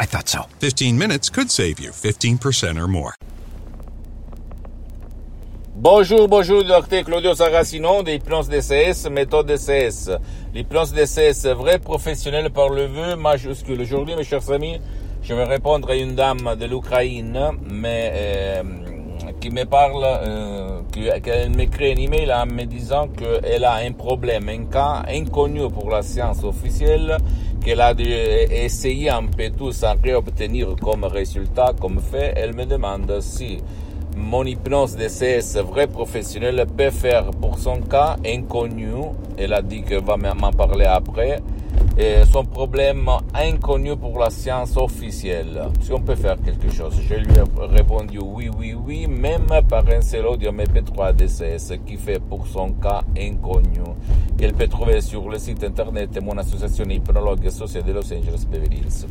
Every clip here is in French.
I thought so. 15 minutes could save you 15% or more. Bonjour, bonjour, docteur Claudio Saracino de l'hypnose DCS, méthode DCS. L'hypnose DCS, vrai professionnel par le vœu majuscule. Aujourd'hui, mes chers amis, je vais répondre à une dame de l'Ukraine, mais euh, qui me parle, euh, qu'elle m'écrit un email en me disant qu'elle a un problème, un cas inconnu pour la science officielle, qu'elle a essayé un peu tout sans rien obtenir comme résultat, comme fait. Elle me demande si mon hypnose DCS vrai professionnel peut faire pour son cas inconnu, elle a dit qu'elle va m'en parler après, son problème inconnu pour la science officielle. Si on peut faire quelque chose. Je lui ai répondu oui, oui, oui, même par un seul audio MP3 DCS qui fait pour son cas inconnu, qu'elle peut trouver sur le site internet de mon association hypnologue associée de Los Angeles Beverly Hills.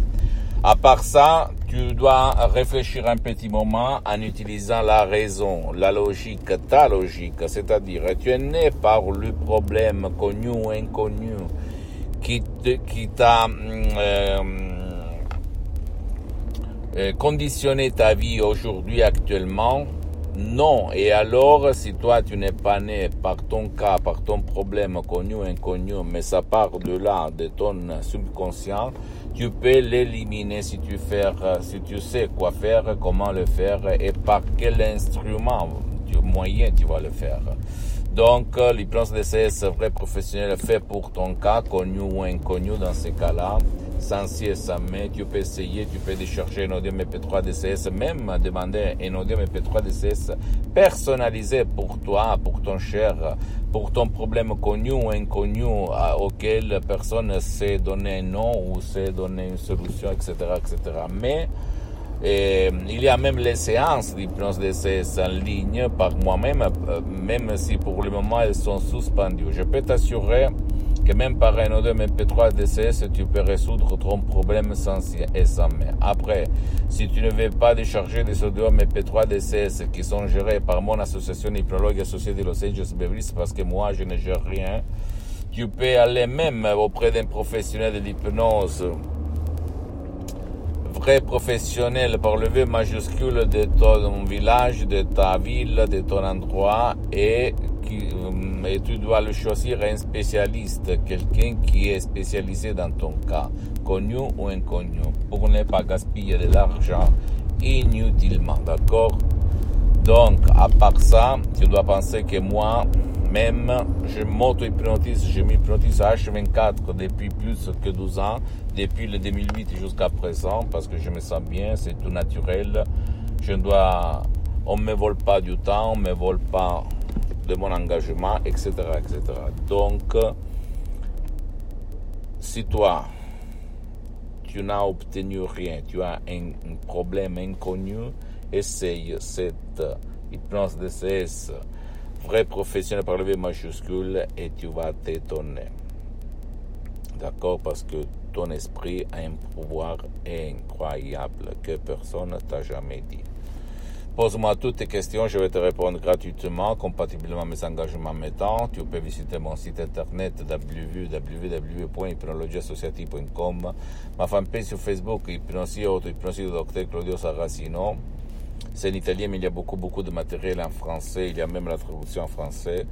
À part ça, tu dois réfléchir un petit moment en utilisant la raison, la logique, ta logique, c'est-à-dire tu es né par le problème connu ou inconnu qui, qui t'a euh, euh, conditionné ta vie aujourd'hui actuellement? Non. Et alors, si toi, tu n'es pas né par ton cas, par ton problème connu ou inconnu, mais ça part de là, de ton subconscient, tu peux l'éliminer si tu fais, si tu sais quoi faire, comment le faire et par quel instrument, du moyen tu vas le faire. Donc, l'hypnose DCS vrai professionnel fait pour ton cas, connu ou inconnu dans ces cas-là, sans si et sans mais, tu peux essayer, tu peux décharger un audio MP3 DCS, même demander un audio MP3 DCS personnalisé pour toi, pour ton cher, pour ton problème connu ou inconnu auquel personne sait donner un nom ou sait donner une solution, etc., etc. Mais, et il y a même les séances d'hypnose DCS en ligne par moi-même, même si pour le moment elles sont suspendues. Je peux t'assurer que même par un audio MP3 DCS, tu peux résoudre ton problème sans et sans mais. Après, si tu ne veux pas décharger des audios MP3 DCS qui sont gérés par mon association hypnologue associée de Los Angeles Beverly parce que moi je ne gère rien, tu peux aller même auprès d'un professionnel de l'hypnose vrai professionnel par le V majuscule de ton village, de ta ville, de ton endroit et, qui, et tu dois le choisir un spécialiste, quelqu'un qui est spécialisé dans ton cas, connu ou inconnu, pour ne pas gaspiller de l'argent inutilement, d'accord? Donc, à part ça, tu dois penser que moi, même, je m'auto-hypnotise, je m'hypnotise H24 depuis plus que 12 ans, depuis le 2008 jusqu'à présent, parce que je me sens bien, c'est tout naturel. Je dois, on ne me vole pas du temps, on ne me vole pas de mon engagement, etc., etc. Donc, si toi, tu n'as obtenu rien, tu as un, un problème inconnu, essaye cette hypnose DCS vrai professionnel par le V majuscule et tu vas t'étonner. D'accord Parce que ton esprit a un pouvoir incroyable que personne ne t'a jamais dit. Pose-moi toutes tes questions, je vais te répondre gratuitement, compatiblement à mes engagements mettants. Tu peux visiter mon site internet www.hypnologieassociative.com, ma fanpage sur Facebook, Hypnosie Auto, Hypnosie Dr Claudio Saracino. C'est en italien, mais il y a beaucoup, beaucoup de matériel en français. Il y a même la traduction en français.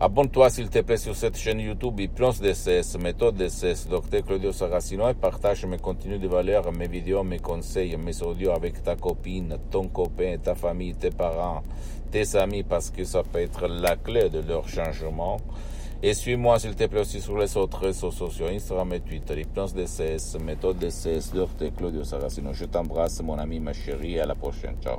Abonne-toi, s'il te plaît, sur cette chaîne YouTube Hypnose DCS, méthode DCS, Dr Claudio Saracino, et partage mes contenus de valeur, mes vidéos, mes conseils, mes audios avec ta copine, ton copain, ta famille, tes parents, tes amis, parce que ça peut être la clé de leur changement. Et suis-moi, s'il te plaît, aussi sur les autres réseaux sociaux, Instagram et Twitter, Hypnose DCS, méthode DCS, Dr Claudio Saracino. Je t'embrasse, mon ami, ma chérie, à la prochaine. Ciao.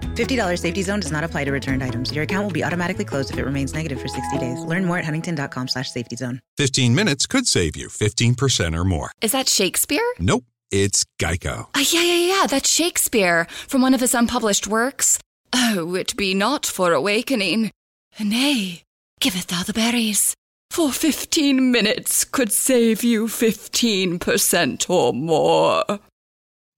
$50 safety zone does not apply to returned items. Your account will be automatically closed if it remains negative for 60 days. Learn more at huntington.com slash safety zone. 15 minutes could save you 15% or more. Is that Shakespeare? Nope, it's Geico. Uh, yeah, yeah, yeah, that's Shakespeare from one of his unpublished works. Oh, it be not for awakening. Nay, giveth thou the berries. For 15 minutes could save you 15% or more.